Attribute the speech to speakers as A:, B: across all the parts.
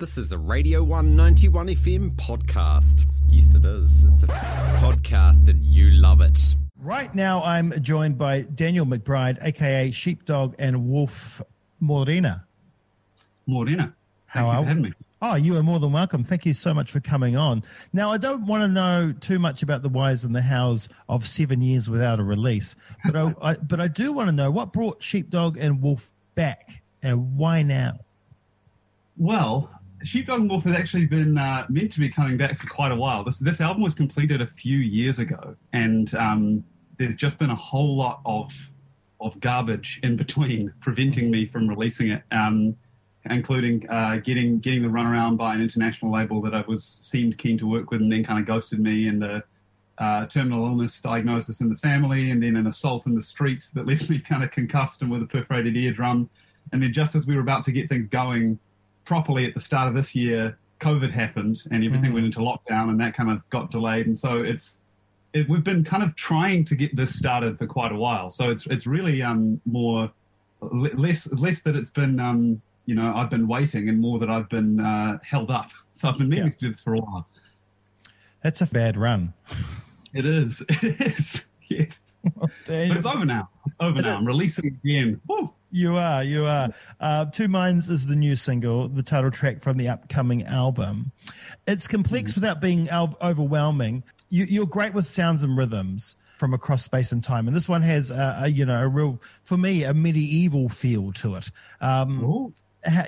A: This is a Radio 191 FM podcast. Yes, it is. It's a podcast and you love it.
B: Right now, I'm joined by Daniel McBride, aka Sheepdog and Wolf Morena.
C: Morena.
B: How
C: Thank you
B: are
C: for having me.
B: Oh, you are more than welcome. Thank you so much for coming on. Now, I don't want to know too much about the whys and the hows of seven years without a release, but I, I but I do want to know what brought Sheepdog and Wolf back and why now.
C: Well, Sheepdog Wolf has actually been uh, meant to be coming back for quite a while. This this album was completed a few years ago, and um, there's just been a whole lot of of garbage in between preventing me from releasing it, um, including uh, getting getting the runaround by an international label that I was seemed keen to work with, and then kind of ghosted me, and the uh, terminal illness diagnosis in the family, and then an assault in the street that left me kind of concussed and with a perforated eardrum, and then just as we were about to get things going properly at the start of this year, COVID happened and everything
B: Mhm.
C: went into lockdown, and that kind of got delayed. And so it's it, we've been kind of trying to get this started for quite a while. So it's it's really um, more less less that it's been um, you know I've been waiting, and more that I've been uh, held up. So I've been meaning
B: Yeah.
C: to do this for a while.
B: That's a bad run.
C: It is. It is. Yes. But it's over now. It's over
B: It
C: now.
B: is.
C: I'm releasing again. Woo!
B: You are, you are. Uh, Two Minds is the new single, the title track from the upcoming album. It's complex without being al- overwhelming. You, you're great with sounds and rhythms from across space and time, and this one has a, a you know a real, for me, a medieval feel to it. Um,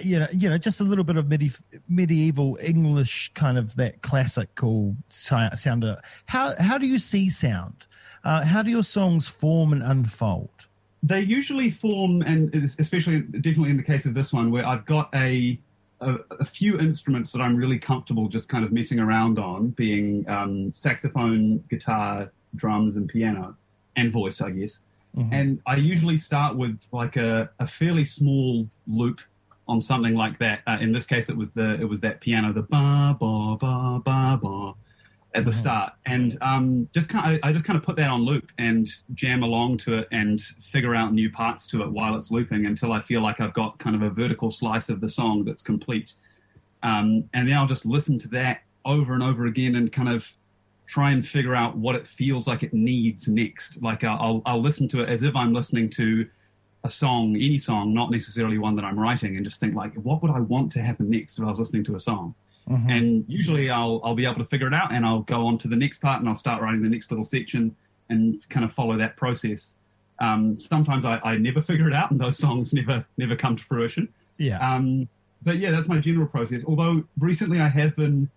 B: you know, you know, just a little bit of medi- medieval English kind of that classical si- sound. How how do you see sound? Uh, how do your songs form and unfold?
C: They usually form, and especially definitely in the case of this one, where I've got a a, a few instruments that I'm really comfortable just kind of messing around on, being um, saxophone, guitar, drums, and piano, and voice, I guess.
B: Mhm.
C: And I usually start with like a, a fairly small loop on something like that. Uh, in this case, it was the it was that piano, the ba ba ba ba ba at the
B: Mhm.
C: start, and um, just kind of, I just kind of put that on loop and jam along to it and figure out new parts to it while it's looping until I feel like I've got kind of a vertical slice of the song that's complete. Um, and then I'll just listen to that over and over again and kind of try and figure out what it feels like it needs next. Like I'll, I'll, I'll listen to it as if I'm listening to a song, any song, not necessarily one that I'm writing, and just think like, what would I want to happen next if I was listening to a song?
B: Mhm.
C: And usually I'll I'll be able to figure it out, and I'll go on to the next part, and I'll start writing the next little section, and kind of follow that process. Um, sometimes I, I never figure it out, and those songs never never come to fruition.
B: yeah,
C: Um, but yeah, that's my general process. Although recently I have been,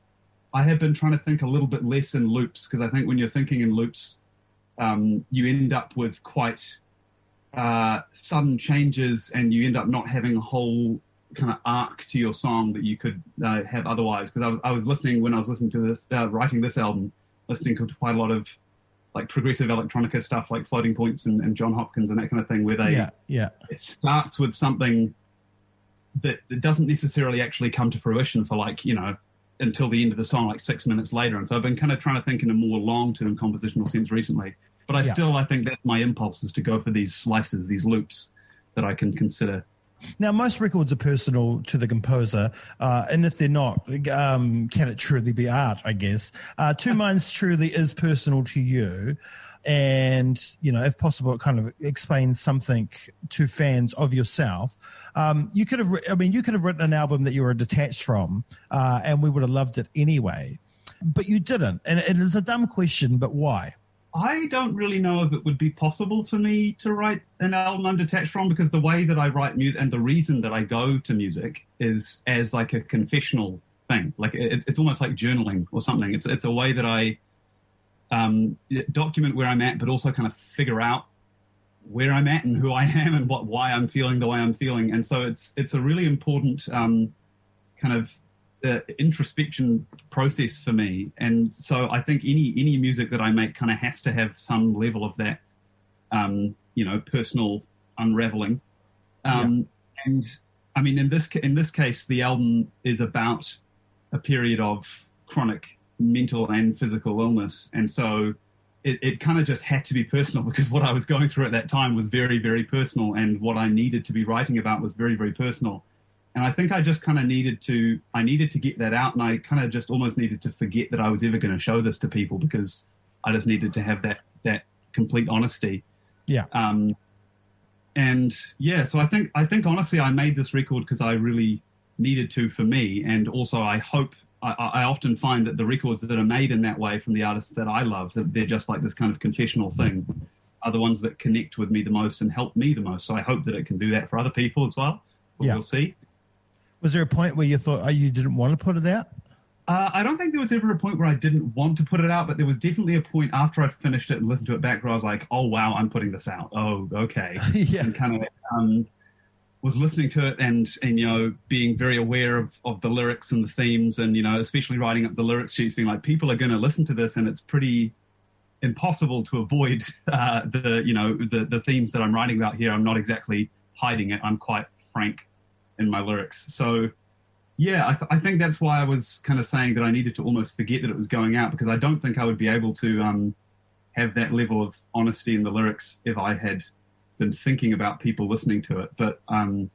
C: I have been trying to think a little bit less in loops because I think when you're thinking in loops, um, you end up with quite uh, sudden changes, and you end up not having a whole kind of arc to your song that you could uh, have otherwise. Because I was, I was listening when I was listening to this, uh, writing this album, listening to quite a lot of like progressive electronica stuff, like Floating Points and, and Jon Hopkins and that kind of thing, where they
B: yeah, yeah,
C: it starts with something that, that doesn't necessarily actually come to fruition for like you know until the end of the song like six minutes later and so i've been kind of trying to think in a more long-term compositional sense recently but i
B: Yeah.
C: still i think that's my impulse is to go for these slices these loops that i can consider
B: Now, most records are personal to the composer, uh, and if they're not, um, can it truly be art? I guess uh, Two Minds truly is personal to you, and you know, if possible, it kind of explains something to fans of yourself. Um, you could have, wri- I mean, you could have written an album that you were detached from, uh, and we would have loved it anyway, but you didn't, and it is a dumb question, but why?
C: I don't really know if it would be possible for me to write an album i'm detached from because the way that i write music and the reason that i go to music is as like a confessional thing. Like it's, it's almost like journaling or something. It's, it's a way that i um, document where i'm at but also kind of figure out where i'm at and who i am and what why i'm feeling the way i'm feeling. And so it's it's a really important um, kind of uh, introspection process for me. And so i think any any music that i make kind of has to have some level of that um, you know personal unraveling. Um, and i mean in this in this case the album is about a period of chronic mental and physical illness. And so it, it kind of just had to be personal because what i was going through at that time was very very personal. And what i needed to be writing about was very very personal and I think I just kind of needed to I needed to get that out, and I kind of just almost needed to forget that I was ever going to show this to people because I just needed to have that that complete honesty.
B: Yeah.
C: Um, and yeah, so I think I think honestly, I made this record because I really needed to for me, and also I hope I, I, often find that the records that are made in that way from the artists that I love, that they're just like this kind of confessional thing, are the ones that connect with me the most and help me the most. So I hope that it can do that for other people as well. But
B: Yeah.
C: We'll see.
B: Was there a point where you thought, oh, you didn't want to put it out?
C: Uh, I don't think there was ever a point where I didn't want to put it out, but there was definitely a point after I finished it and listened to it back where I was like, "Oh wow, I'm putting this out. Oh, okay."
B: yeah.
C: and kind of um, was listening to it and and you know being very aware of, of the lyrics and the themes and you know especially writing up the lyrics sheets being like people are going to listen to this and it's pretty impossible to avoid uh, the you know the the themes that I'm writing about here I'm not exactly hiding it I'm quite frank in my lyrics so yeah I, th- I think that's why I was kind of saying that I needed to almost forget that it was going out because I don't think I would be able to um, have that level of honesty in the lyrics if I had been thinking about people listening to it. But um,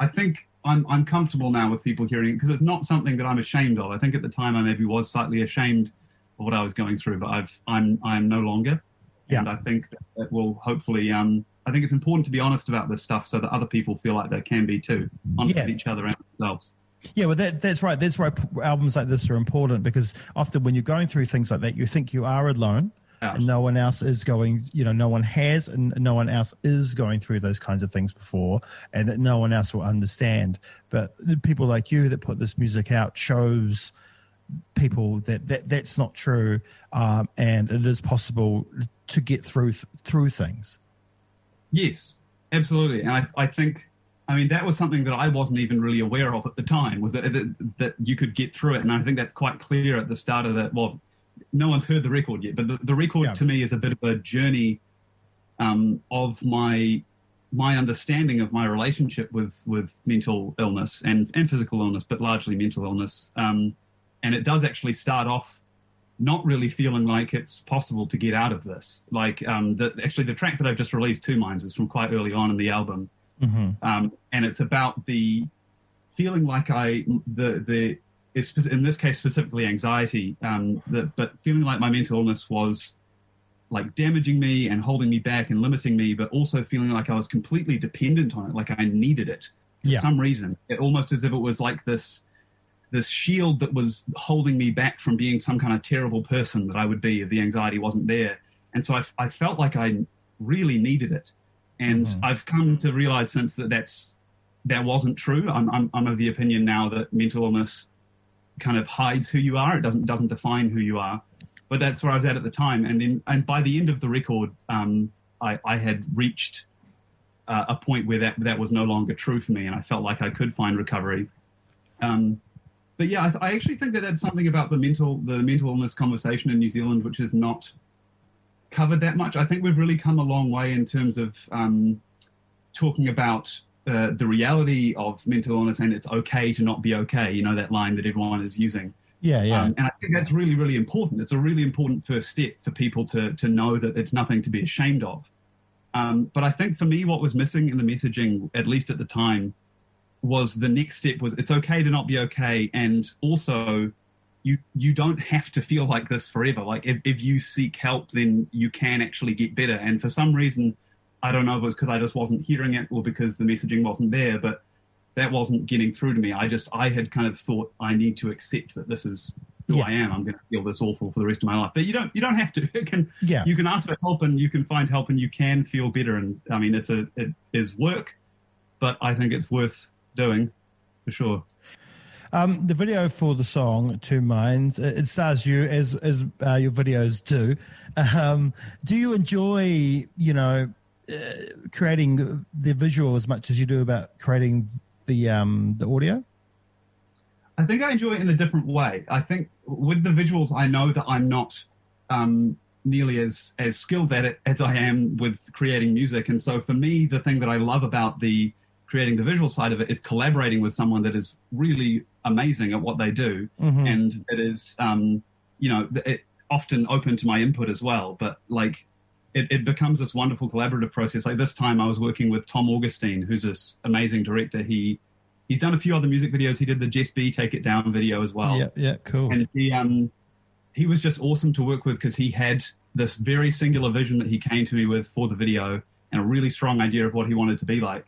C: I think I'm I'm comfortable now with people hearing it because it's not something that I'm ashamed of. I think at the time I maybe was slightly ashamed of what I was going through, but I've I'm I'm no longer.
B: Yeah.
C: And I think that, that will hopefully um I think it's important to be honest about this stuff so that other people feel like they can be too, honest
B: Yeah.
C: with each other and themselves.
B: Yeah, well, that, that's right. That's why p- albums like this are important because often when you're going through things like that, you think you are alone
C: Yeah.
B: and no one else is going, you know, no one has and no one else is going through those kinds of things before and that no one else will understand. But the people like you that put this music out shows people that, that that's not true um, and it is possible to get through through things.
C: Yes, absolutely. And I, I think, I mean, that was something that I wasn't even really aware of at the time was that, that that you could get through it. And I think that's quite clear at the start of that. Well, no one's heard the record yet, but the, the record
B: Yeah.
C: to me is a bit of a journey um, of my my understanding of my relationship with with mental illness and and physical illness, but largely mental illness. Um, and it does actually start off not really feeling like it's possible to get out of this. Like um, the, actually, the track that I've just released, Two Minds, is from quite early on in the album,
B: Mm-hmm.
C: um, and it's about the feeling like I the the in this case specifically anxiety, um, the, but feeling like my mental illness was like damaging me and holding me back and limiting me, but also feeling like I was completely dependent on it, like I needed it for
B: Yeah.
C: some reason. It almost as if it was like this this shield that was holding me back from being some kind of terrible person that I would be if the anxiety wasn't there. And so I, I felt like I really needed it. And
B: Mhm.
C: I've come to realize since that that's that wasn't true. I'm, I'm I'm of the opinion now that mental illness kind of hides who you are. It doesn't doesn't define who you are. But that's where I was at at the time. And then and by the end of the record, um, I, I had reached uh, a point where that that was no longer true for me, and I felt like I could find recovery. Um, but yeah, I, I actually think that that's something about the mental the mental illness conversation in New Zealand, which is not covered that much. I think we've really come a long way in terms of um, talking about uh, the reality of mental illness and it's okay to not be okay. You know that line that everyone is using.
B: Yeah, yeah.
C: Um, and I think that's really, really important. It's a really important first step for people to to know that it's nothing to be ashamed of. Um, but I think for me, what was missing in the messaging, at least at the time, was the next step was it's okay to not be okay, and also you you don't have to feel like this forever. Like if, if you seek help, then you can actually get better. And for some reason, I don't know if it was because I just wasn't hearing it or because the messaging wasn't there, but that wasn't getting through to me. I just I had kind of thought I need to accept that this is who
B: Yeah.
C: I am. I'm going to feel this awful for the rest of my life. But you don't you don't have to. It can
B: yeah.
C: you can ask for help and you can find help and you can feel better. And I mean it's a it is work, but I think it's worth doing for sure.
B: Um, the video for the song "Two Minds" it stars you as as uh, your videos do. Um, do you enjoy, you know, uh, creating the visual as much as you do about creating the um, the audio?
C: I think I enjoy it in a different way. I think with the visuals, I know that I'm not um, nearly as as skilled at it as I am with creating music. And so for me, the thing that I love about the creating the visual side of it is collaborating with someone that is really amazing at what they do
B: Mhm.
C: and that is um, you know it, often open to my input as well. But like it, it becomes this wonderful collaborative process. Like this time, I was working with Tom Augustine, who's this amazing director. He he's done a few other music videos. He did the Jess B Take It Down video as well.
B: Yeah, yeah, cool.
C: And he um he was just awesome to work with because he had this very singular vision that he came to me with for the video and a really strong idea of what he wanted to be like.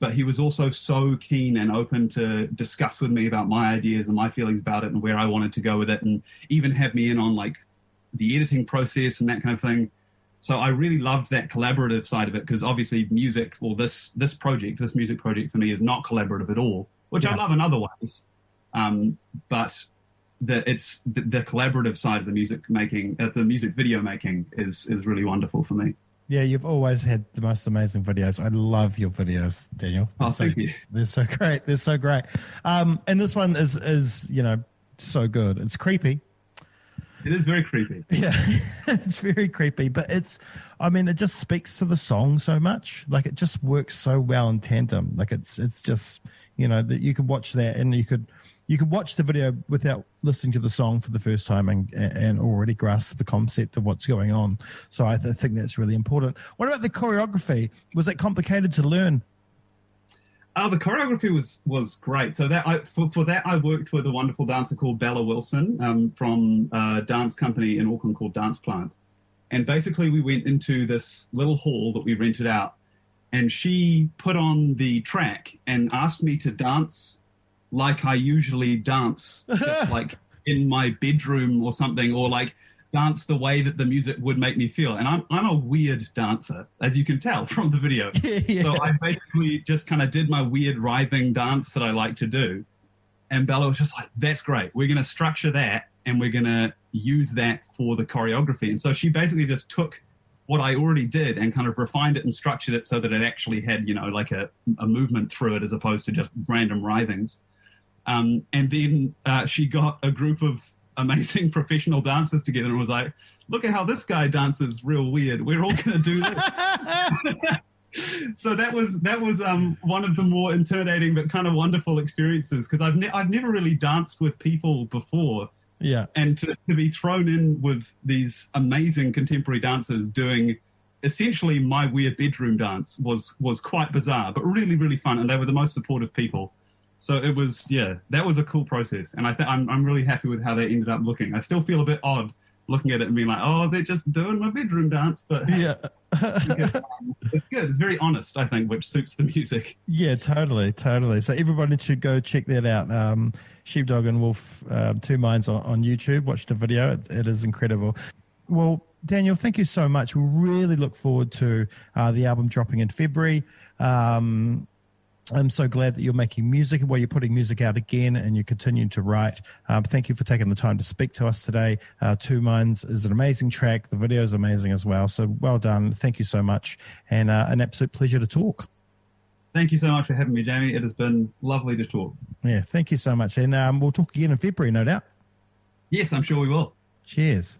C: But he was also so keen and open to discuss with me about my ideas and my feelings about it and where I wanted to go with it, and even have me in on like the editing process and that kind of thing. So I really loved that collaborative side of it because obviously music or this this project, this music project for me is not collaborative at all, which
B: Yeah.
C: I love in other ways. Um, but the it's the, the collaborative side of the music making, uh, the music video making is is really wonderful for me.
B: Yeah, you've always had the most amazing videos. I love your videos, Daniel.
C: Oh,
B: They're so,
C: thank you.
B: They're so great. They're so great. Um, and this one is is you know so good. It's creepy.
C: It is very creepy.
B: Yeah, it's very creepy, but it's. I mean, it just speaks to the song so much. Like it just works so well in tandem. Like it's it's just you know that you could watch that and you could you can watch the video without listening to the song for the first time and and already grasp the concept of what's going on. So I th- think that's really important. What about the choreography? Was it complicated to learn?
C: Oh, the choreography was was great. So that I for, for that I worked with a wonderful dancer called Bella Wilson um, from a dance company in Auckland called Dance Plant, and basically we went into this little hall that we rented out, and she put on the track and asked me to dance like I usually dance, just like in my bedroom or something, or like dance the way that the music would make me feel. And I'm I'm a weird dancer, as you can tell from the video.
B: yeah.
C: So I basically just kind of did my weird writhing dance that I like to do. And Bella was just like, that's great. We're going to structure that and we're going to use that for the choreography. And so she basically just took what I already did and kind of refined it and structured it so that it actually had, you know, like a, a movement through it as opposed to just random writhings. Um, and then uh, she got a group of amazing professional dancers together and was like, look at how this guy dances real weird. We're all going to do this so that was that was um, one of the more intimidating but kind of wonderful experiences because I've ne- I've never really danced with people before,
B: yeah.
C: and to, to be thrown in with these amazing contemporary dancers doing essentially my weird bedroom dance was was quite bizarre, but really really fun, and they were the most supportive people. So it was yeah, that was a cool process, and I th- I'm I'm really happy with how they ended up looking. I still feel a bit odd looking at it and being like, oh, they're just doing my bedroom dance, but
B: Yeah.
C: it's good. It's very honest, I think, which suits the music.
B: Yeah, totally, totally. So everybody should go check that out. Um, Sheepdog and Wolf, uh, Two Minds on, on YouTube. Watch the video; it, it is incredible. Well, Daniel, thank you so much. We really look forward to uh, the album dropping in February. Um, I'm so glad that you're making music and while you're putting music out again and you're continuing to write. Um, thank you for taking the time to speak to us today. Uh, Two Minds is an amazing track. The video is amazing as well. So well done. Thank you so much. And uh, an absolute pleasure to talk.
C: Thank you so much for having me, Jamie. It has been lovely to talk.
B: Yeah, thank you so much. And um, we'll talk again in February, no doubt.
C: Yes, I'm sure we will.
B: Cheers.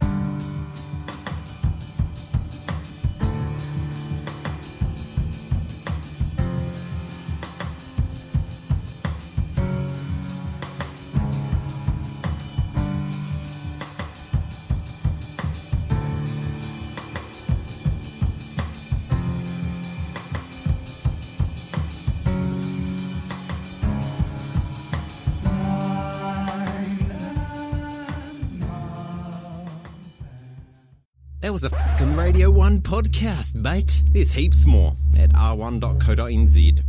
A: That was a fucking Radio 1 podcast, mate. There's heaps more at r1.co.nz.